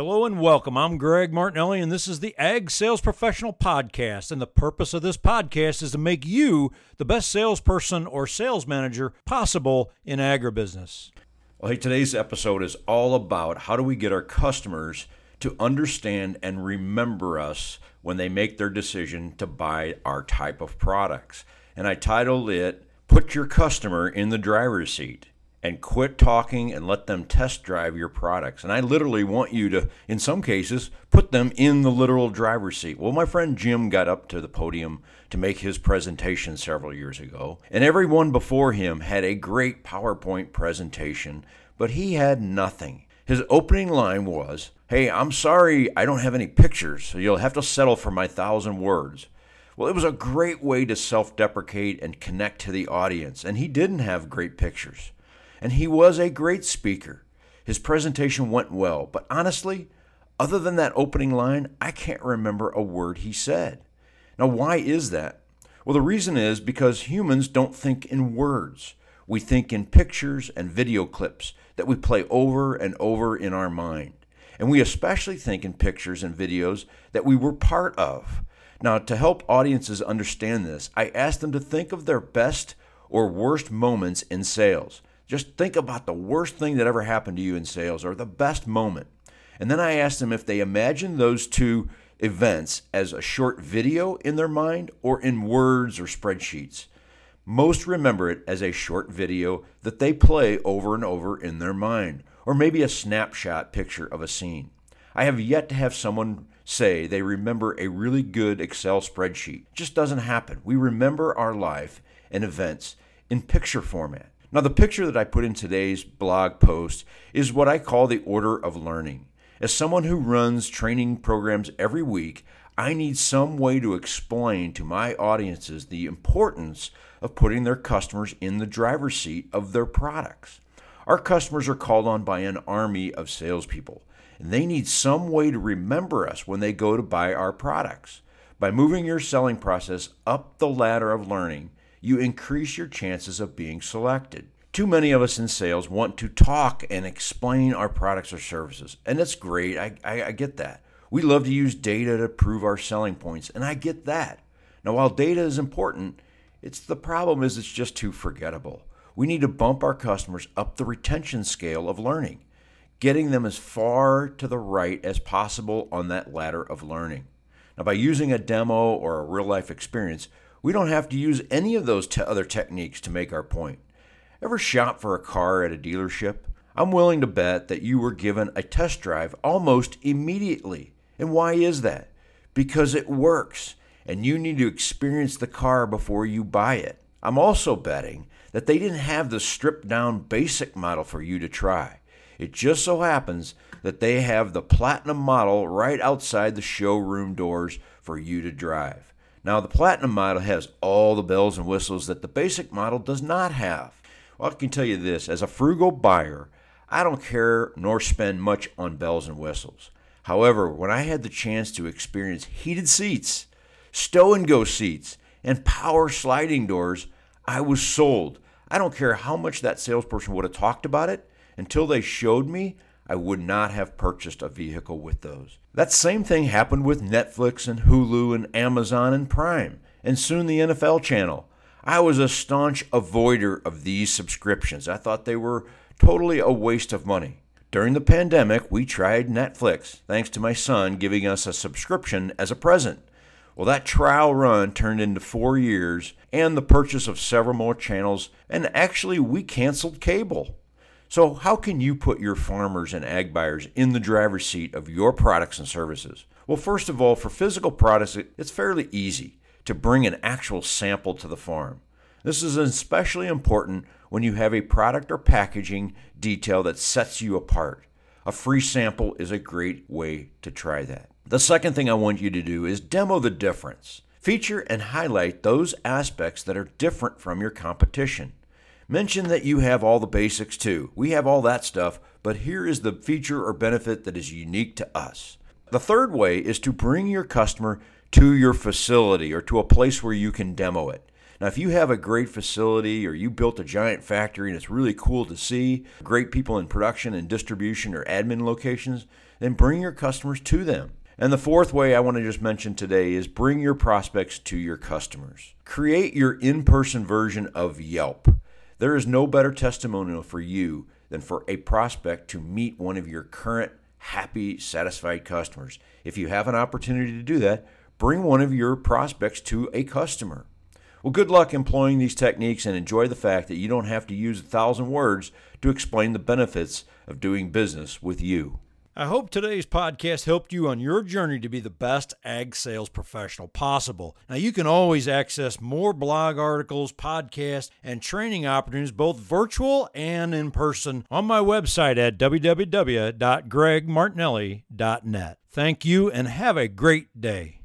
Hello and welcome. I'm Greg Martinelli, and this is the Ag Sales Professional Podcast. And the purpose of this podcast is to make you the best salesperson or sales manager possible in agribusiness. Well, hey, today's episode is all about how do we get our customers to understand and remember us when they make their decision to buy our type of products. And I titled it, Put Your Customer in the Driver's Seat and quit talking and let them test drive your products. And I literally want you to, in some cases, put them in the literal driver's seat. Well, my friend Jim got up to the podium to make his presentation several years ago, and everyone before him had a great PowerPoint presentation, but he had nothing. His opening line was, Hey, I'm sorry I don't have any pictures, so you'll have to settle for my thousand words. Well, it was a great way to self deprecate and connect to the audience, and he didn't have great pictures and he was a great speaker. His presentation went well, but honestly, other than that opening line, I can't remember a word he said. Now, why is that? Well, the reason is because humans don't think in words. We think in pictures and video clips that we play over and over in our mind. And we especially think in pictures and videos that we were part of. Now, to help audiences understand this, I asked them to think of their best or worst moments in sales. Just think about the worst thing that ever happened to you in sales or the best moment. And then I asked them if they imagine those two events as a short video in their mind or in words or spreadsheets. Most remember it as a short video that they play over and over in their mind, or maybe a snapshot picture of a scene. I have yet to have someone say they remember a really good Excel spreadsheet. It just doesn't happen. We remember our life and events in picture format. Now, the picture that I put in today's blog post is what I call the order of learning. As someone who runs training programs every week, I need some way to explain to my audiences the importance of putting their customers in the driver's seat of their products. Our customers are called on by an army of salespeople, and they need some way to remember us when they go to buy our products. By moving your selling process up the ladder of learning, you increase your chances of being selected. Too many of us in sales want to talk and explain our products or services, and that's great. I, I, I, get that. We love to use data to prove our selling points, and I get that. Now, while data is important, it's the problem is it's just too forgettable. We need to bump our customers up the retention scale of learning, getting them as far to the right as possible on that ladder of learning. Now, by using a demo or a real life experience, we don't have to use any of those te- other techniques to make our point. Ever shop for a car at a dealership? I'm willing to bet that you were given a test drive almost immediately. And why is that? Because it works, and you need to experience the car before you buy it. I'm also betting that they didn't have the stripped down basic model for you to try. It just so happens that they have the platinum model right outside the showroom doors for you to drive. Now, the Platinum model has all the bells and whistles that the basic model does not have. Well, I can tell you this as a frugal buyer, I don't care nor spend much on bells and whistles. However, when I had the chance to experience heated seats, stow and go seats, and power sliding doors, I was sold. I don't care how much that salesperson would have talked about it until they showed me I would not have purchased a vehicle with those. That same thing happened with Netflix and Hulu and Amazon and Prime, and soon the NFL channel. I was a staunch avoider of these subscriptions. I thought they were totally a waste of money. During the pandemic, we tried Netflix, thanks to my son giving us a subscription as a present. Well, that trial run turned into four years and the purchase of several more channels, and actually, we canceled cable. So, how can you put your farmers and ag buyers in the driver's seat of your products and services? Well, first of all, for physical products, it's fairly easy to bring an actual sample to the farm. This is especially important when you have a product or packaging detail that sets you apart. A free sample is a great way to try that. The second thing I want you to do is demo the difference. Feature and highlight those aspects that are different from your competition. Mention that you have all the basics too. We have all that stuff, but here is the feature or benefit that is unique to us. The third way is to bring your customer to your facility or to a place where you can demo it. Now, if you have a great facility or you built a giant factory and it's really cool to see, great people in production and distribution or admin locations, then bring your customers to them. And the fourth way I want to just mention today is bring your prospects to your customers. Create your in person version of Yelp. There is no better testimonial for you than for a prospect to meet one of your current happy, satisfied customers. If you have an opportunity to do that, bring one of your prospects to a customer. Well, good luck employing these techniques and enjoy the fact that you don't have to use a thousand words to explain the benefits of doing business with you. I hope today's podcast helped you on your journey to be the best ag sales professional possible. Now, you can always access more blog articles, podcasts, and training opportunities, both virtual and in person, on my website at www.gregmartinelli.net. Thank you and have a great day.